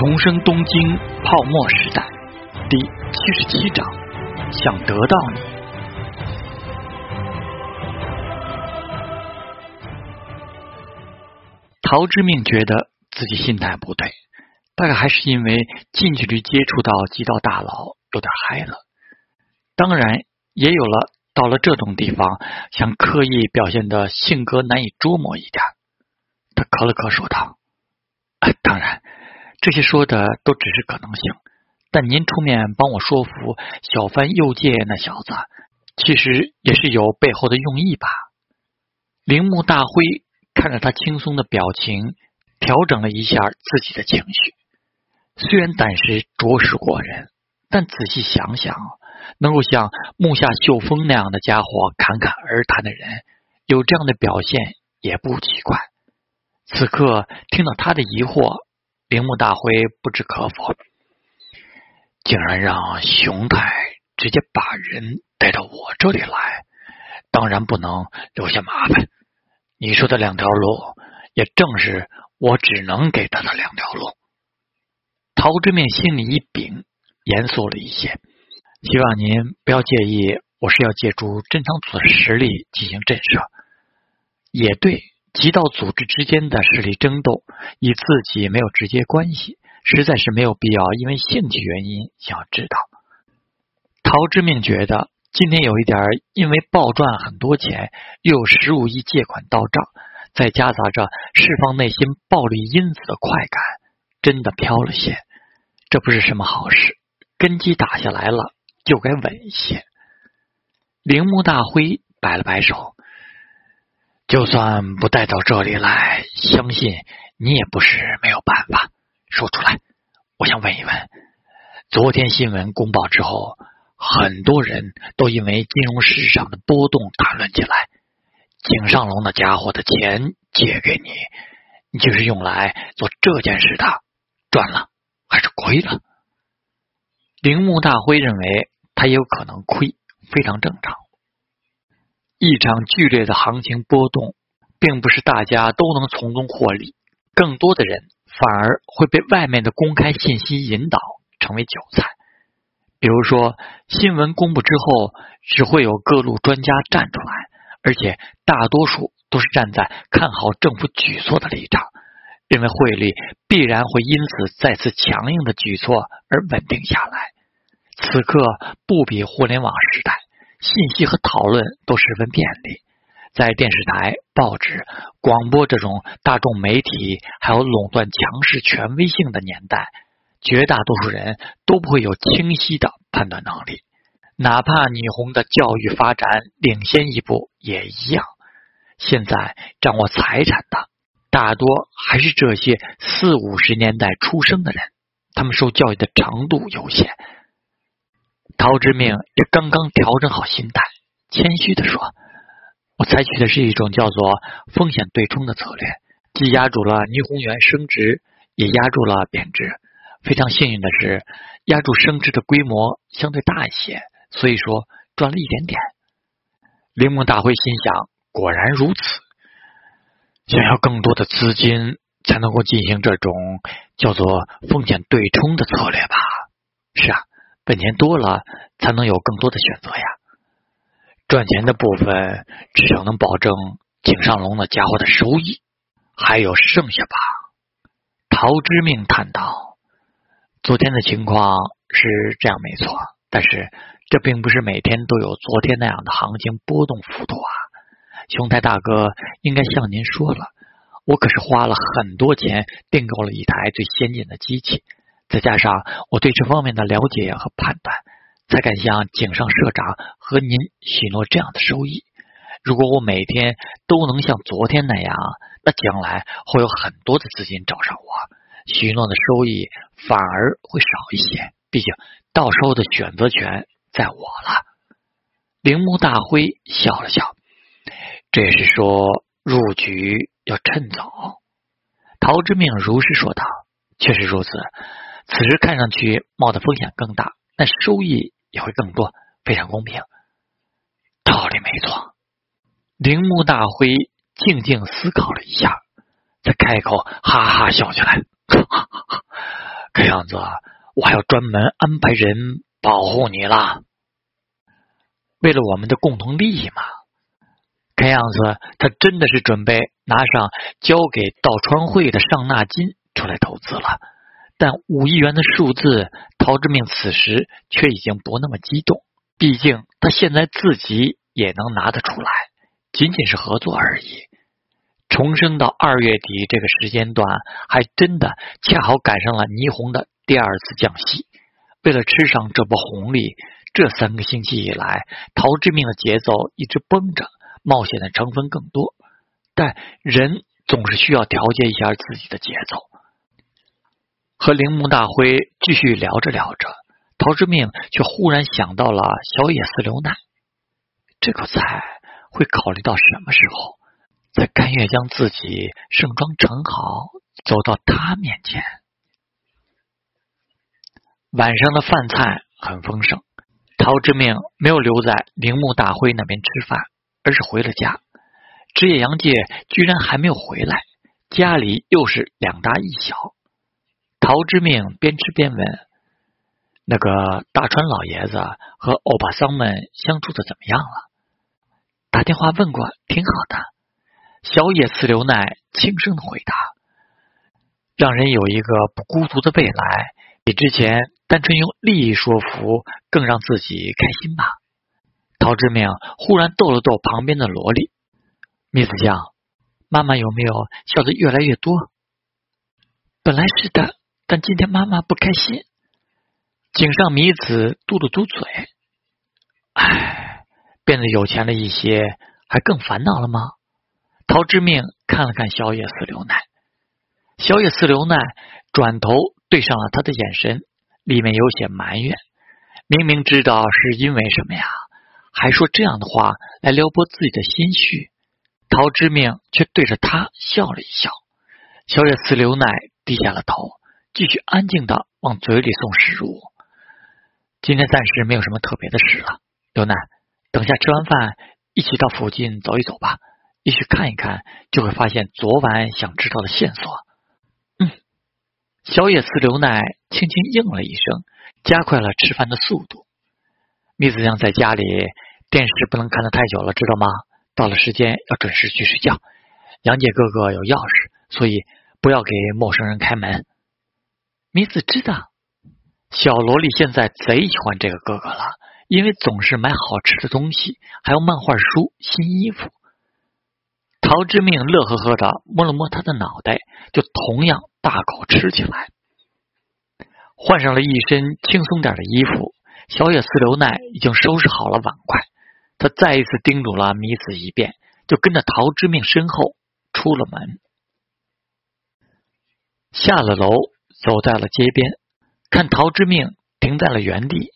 重生东京泡沫时代第七十七章：想得到你。陶之命觉得自己心态不对，大概还是因为近距离接触到极道大佬有点嗨了。当然，也有了到了这种地方想刻意表现的性格难以捉摸一点。他咳了咳，说道：“当然。”这些说的都只是可能性，但您出面帮我说服小帆右介那小子，其实也是有背后的用意吧？铃木大辉看着他轻松的表情，调整了一下自己的情绪。虽然胆识着实过人，但仔细想想，能够像木下秀峰那样的家伙侃侃而谈的人，有这样的表现也不奇怪。此刻听到他的疑惑。铃木大辉不知可否，竟然让熊太直接把人带到我这里来，当然不能留下麻烦。你说的两条路，也正是我只能给他的两条路。陶之命心里一屏，严肃了一些，希望您不要介意，我是要借助镇仓组的实力进行震慑。也对。极道组织之间的势力争斗，与自己没有直接关系，实在是没有必要因为兴趣原因想知道。陶之命觉得今天有一点因为暴赚很多钱，又有十五亿借款到账，再夹杂着释放内心暴力因子的快感，真的飘了些。这不是什么好事，根基打下来了，就该稳一些。铃木大辉摆了摆手。就算不带到这里来，相信你也不是没有办法说出来。我想问一问，昨天新闻公报之后，很多人都因为金融市场的波动谈论起来。井上龙那家伙的钱借给你，你就是用来做这件事的，赚了还是亏了？铃木大辉认为他也有可能亏，非常正常。一场剧烈的行情波动，并不是大家都能从中获利，更多的人反而会被外面的公开信息引导成为韭菜。比如说，新闻公布之后，只会有各路专家站出来，而且大多数都是站在看好政府举措的立场，认为汇率必然会因此再次强硬的举措而稳定下来。此刻不比互联网时代。信息和讨论都十分便利，在电视台、报纸、广播这种大众媒体还有垄断强势权威性的年代，绝大多数人都不会有清晰的判断能力。哪怕霓虹的教育发展领先一步也一样。现在掌握财产的大多还是这些四五十年代出生的人，他们受教育的程度有限。陶之命也刚刚调整好心态，谦虚的说：“我采取的是一种叫做风险对冲的策略，既压住了霓虹元升值，也压住了贬值。非常幸运的是，压住升值的规模相对大一些，所以说赚了一点点。”铃木大辉心想：果然如此，想要更多的资金才能够进行这种叫做风险对冲的策略吧？是啊。本钱多了，才能有更多的选择呀。赚钱的部分至少能保证井上龙那家伙的收益，还有剩下吧。陶之命叹道：“昨天的情况是这样，没错，但是这并不是每天都有昨天那样的行情波动幅度啊。熊太大哥应该向您说了，我可是花了很多钱订购了一台最先进的机器。”再加上我对这方面的了解和判断，才敢向井上社长和您许诺这样的收益。如果我每天都能像昨天那样，那将来会有很多的资金找上我，许诺的收益反而会少一些。毕竟到时候的选择权在我了。铃木大辉笑了笑，这也是说入局要趁早。陶之命如实说道：“确实如此。”此时看上去冒的风险更大，但收益也会更多，非常公平。道理没错。铃木大辉静静思考了一下，才开口哈哈笑起来。看样子我还要专门安排人保护你了。为了我们的共同利益嘛。看样子他真的是准备拿上交给道川会的上纳金出来投资了。但五亿元的数字，陶志明此时却已经不那么激动。毕竟他现在自己也能拿得出来，仅仅是合作而已。重生到二月底这个时间段，还真的恰好赶上了霓虹的第二次降息。为了吃上这波红利，这三个星期以来，陶志明的节奏一直绷着，冒险的成分更多。但人总是需要调节一下自己的节奏。和铃木大辉继续聊着聊着，陶之命却忽然想到了小野寺流奈。这口菜会考虑到什么时候，才甘愿将自己盛装盛好，走到他面前。晚上的饭菜很丰盛，陶之命没有留在铃木大辉那边吃饭，而是回了家。职业洋介居然还没有回来，家里又是两大一小。陶之命边吃边问：“那个大川老爷子和欧巴桑们相处的怎么样了？”打电话问过，挺好的。小野次流奈轻声的回答：“让人有一个不孤独的未来，比之前单纯用利益说服更让自己开心吧。”陶之命忽然逗了逗旁边的萝莉：“蜜子酱，妈妈有没有笑得越来越多？”本来是的。但今天妈妈不开心。井上弥子嘟了嘟嘴，唉，变得有钱了一些，还更烦恼了吗？陶之命看了看小野寺流奈，小野寺流奈转头对上了他的眼神，里面有些埋怨。明明知道是因为什么呀，还说这样的话来撩拨自己的心绪。陶之命却对着他笑了一笑。小野寺流奈低下了头。继续安静的往嘴里送食物。今天暂时没有什么特别的事了，刘奈，等下吃完饭一起到附近走一走吧，也许看一看就会发现昨晚想知道的线索。嗯，小野寺刘奈轻轻应了一声，加快了吃饭的速度。密子酱在家里，电视不能看得太久了，知道吗？到了时间要准时去睡觉。杨姐哥哥有钥匙，所以不要给陌生人开门。米子知道，小萝莉现在贼喜欢这个哥哥了，因为总是买好吃的东西，还有漫画书、新衣服。陶之命乐呵呵的摸了摸他的脑袋，就同样大口吃起来。换上了一身轻松点的衣服，小野寺留奈已经收拾好了碗筷。他再一次叮嘱了米子一遍，就跟着陶之命身后出了门，下了楼。走在了街边，看陶之命停在了原地，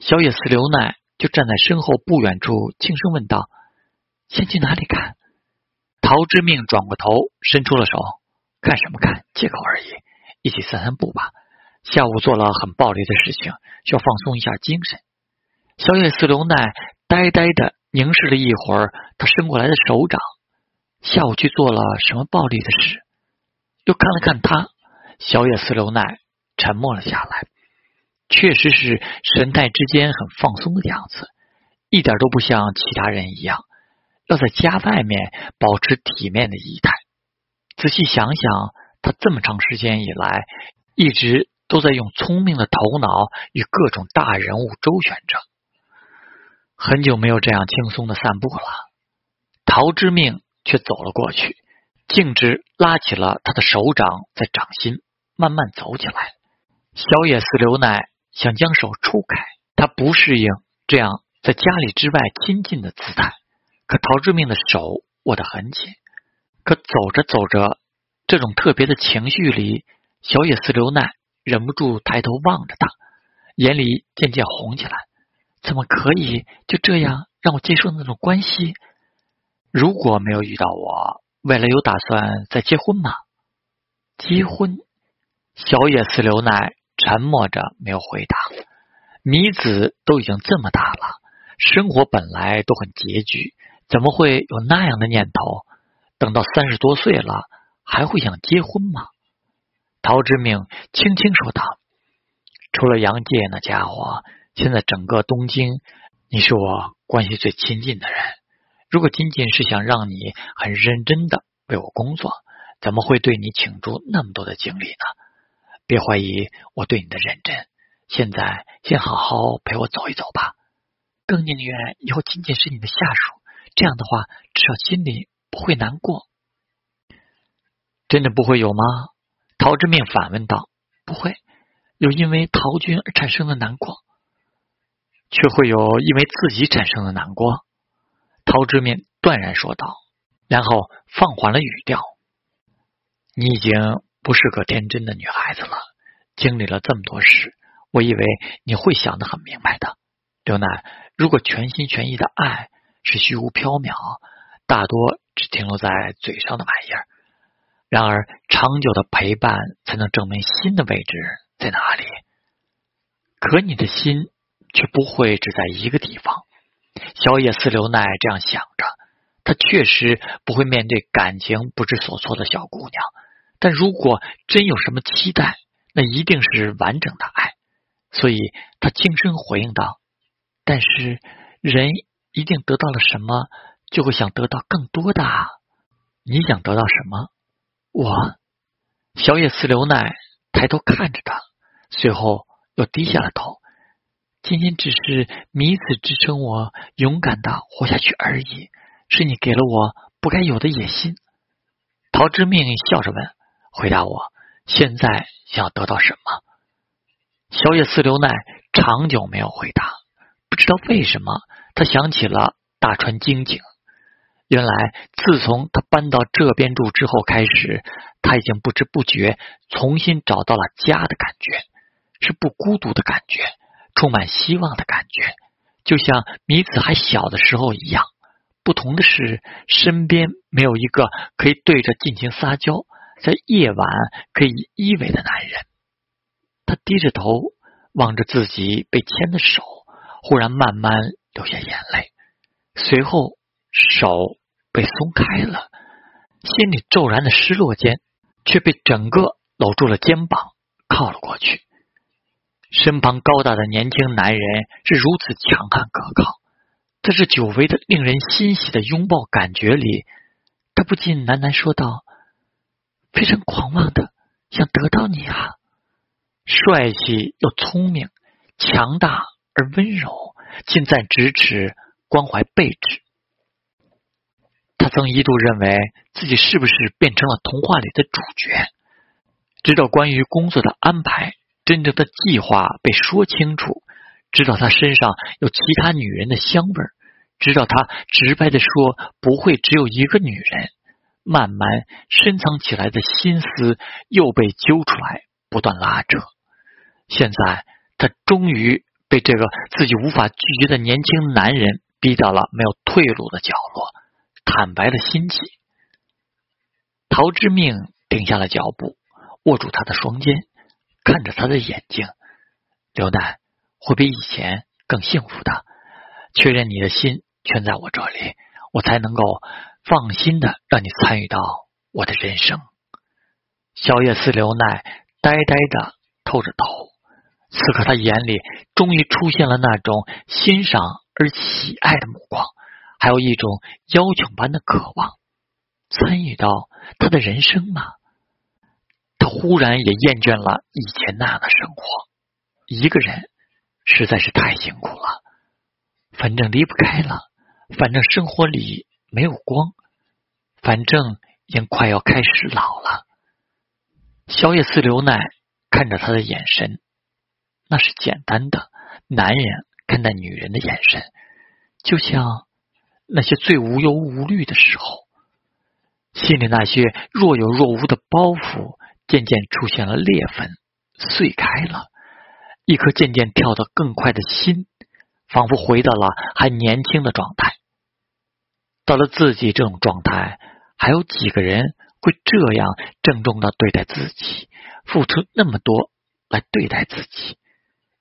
小野寺流奈就站在身后不远处，轻声问道：“先去哪里看？”陶之命转过头，伸出了手：“看什么看？借口而已，一起散散步吧。下午做了很暴力的事情，需要放松一下精神。”小野寺流奈呆呆的凝视了一会儿他伸过来的手掌，下午去做了什么暴力的事？又看了看他。小野寺留奈沉默了下来，确实是神态之间很放松的样子，一点都不像其他人一样要在家外面保持体面的仪态。仔细想想，他这么长时间以来一直都在用聪明的头脑与各种大人物周旋着，很久没有这样轻松的散步了。陶之命却走了过去。径直拉起了他的手掌，在掌心慢慢走起来。小野寺流奈想将手抽开，他不适应这样在家里之外亲近的姿态。可陶志命的手握得很紧。可走着走着，这种特别的情绪里，小野寺流奈忍不住抬头望着他，眼里渐渐红起来。怎么可以就这样让我接受那种关系？如果没有遇到我。未来有打算再结婚吗？结婚？小野寺流奈沉默着没有回答。米子都已经这么大了，生活本来都很拮据，怎么会有那样的念头？等到三十多岁了，还会想结婚吗？陶之命轻轻说道：“除了杨介那家伙，现在整个东京，你是我关系最亲近的人。如果仅仅是想让你很认真的为我工作，怎么会对你倾注那么多的精力呢？别怀疑我对你的认真。现在先好好陪我走一走吧。更宁愿以后仅仅是你的下属，这样的话至少心里不会难过。真的不会有吗？陶之命反问道。不会有因为陶军而产生的难过，却会有因为自己产生的难过。陶之命断然说道，然后放缓了语调：“你已经不是个天真的女孩子了，经历了这么多事，我以为你会想得很明白的。刘奈，如果全心全意的爱是虚无缥缈，大多只停留在嘴上的玩意儿。然而，长久的陪伴才能证明心的位置在哪里。可你的心却不会只在一个地方。”小野寺流奈这样想着，他确实不会面对感情不知所措的小姑娘。但如果真有什么期待，那一定是完整的爱。所以他轻声回应道：“但是人一定得到了什么，就会想得到更多的。你想得到什么？”我小野寺留奈抬头看着他，随后又低下了头。仅仅只是彼此支撑我勇敢的活下去而已，是你给了我不该有的野心。陶之命笑着问：“回答我，现在想得到什么？”小野寺留奈长久没有回答，不知道为什么，他想起了大川京景。原来，自从他搬到这边住之后开始，他已经不知不觉重新找到了家的感觉，是不孤独的感觉。充满希望的感觉，就像米子还小的时候一样。不同的是，身边没有一个可以对着尽情撒娇，在夜晚可以依偎的男人。他低着头望着自己被牵的手，忽然慢慢流下眼泪，随后手被松开了，心里骤然的失落间，却被整个搂住了肩膀，靠了过去。身旁高大的年轻男人是如此强悍可靠，在这久违的令人欣喜的拥抱感觉里，他不禁喃喃说道：“非常狂妄的想得到你啊！帅气又聪明，强大而温柔，近在咫尺，关怀备至。他曾一度认为自己是不是变成了童话里的主角，直到关于工作的安排。”真正的计划被说清楚，知道他身上有其他女人的香味儿，知道他直白的说不会只有一个女人，慢慢深藏起来的心思又被揪出来，不断拉扯。现在他终于被这个自己无法拒绝的年轻男人逼到了没有退路的角落，坦白了心迹。陶之命停下了脚步，握住他的双肩。看着他的眼睛，刘奈会比以前更幸福的。确认你的心全在我这里，我才能够放心的让你参与到我的人生。小叶寺刘奈呆呆的透着头，此刻他眼里终于出现了那种欣赏而喜爱的目光，还有一种邀请般的渴望，参与到他的人生吗？忽然也厌倦了以前那样的生活，一个人实在是太辛苦了。反正离不开了，反正生活里没有光，反正也快要开始老了。小野寺流奈看着他的眼神，那是简单的男人看待女人的眼神，就像那些最无忧无虑的时候，心里那些若有若无的包袱。渐渐出现了裂痕，碎开了，一颗渐渐跳得更快的心，仿佛回到了还年轻的状态。到了自己这种状态，还有几个人会这样郑重的对待自己，付出那么多来对待自己？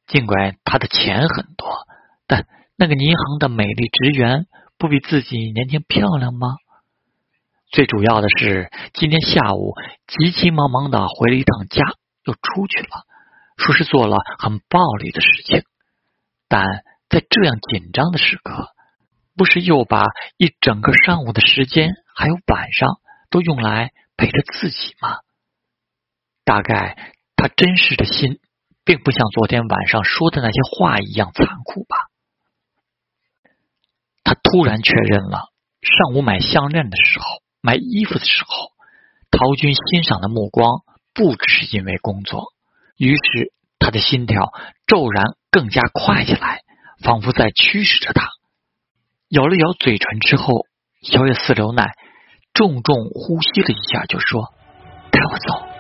尽管他的钱很多，但那个银行的美丽职员不比自己年轻漂亮吗？最主要的是，今天下午急急忙忙的回了一趟家，又出去了。说是做了很暴力的事情，但在这样紧张的时刻，不是又把一整个上午的时间还有晚上都用来陪着自己吗？大概他真实的心，并不像昨天晚上说的那些话一样残酷吧。他突然确认了，上午买项链的时候，买衣服的时候，陶军欣赏的目光不只是因为工作。于是他的心跳骤然更加快起来，仿佛在驱使着他。咬了咬嘴唇之后，小野寺流奈重重呼吸了一下，就说：“带我走。”